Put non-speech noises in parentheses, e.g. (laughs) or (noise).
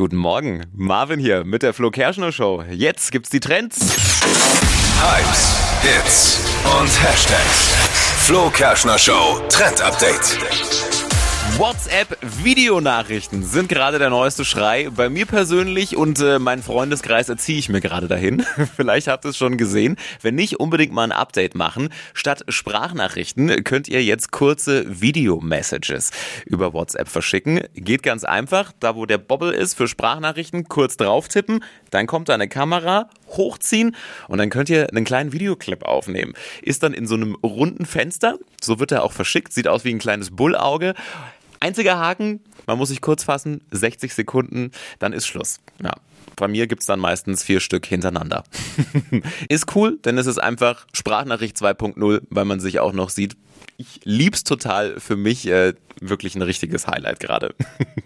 guten Morgen. Marvin hier mit der Flo Kerschner Show. Jetzt gibt's die Trends. Hypes, Hits und Hashtags. Flo Kerschner Show Trend Update. WhatsApp-Videonachrichten sind gerade der neueste Schrei. Bei mir persönlich und äh, meinen Freundeskreis erziehe ich mir gerade dahin. (laughs) Vielleicht habt ihr es schon gesehen. Wenn nicht, unbedingt mal ein Update machen. Statt Sprachnachrichten könnt ihr jetzt kurze Video-Messages über WhatsApp verschicken. Geht ganz einfach. Da, wo der Bobble ist für Sprachnachrichten, kurz drauf tippen. Dann kommt da eine Kamera, hochziehen und dann könnt ihr einen kleinen Videoclip aufnehmen. Ist dann in so einem runden Fenster. So wird er auch verschickt. Sieht aus wie ein kleines Bullauge. Einziger Haken, man muss sich kurz fassen, 60 Sekunden, dann ist Schluss. Ja. Bei mir gibt es dann meistens vier Stück hintereinander. (laughs) ist cool, denn es ist einfach Sprachnachricht 2.0, weil man sich auch noch sieht. Ich lieb's total für mich, äh, wirklich ein richtiges Highlight gerade. (laughs)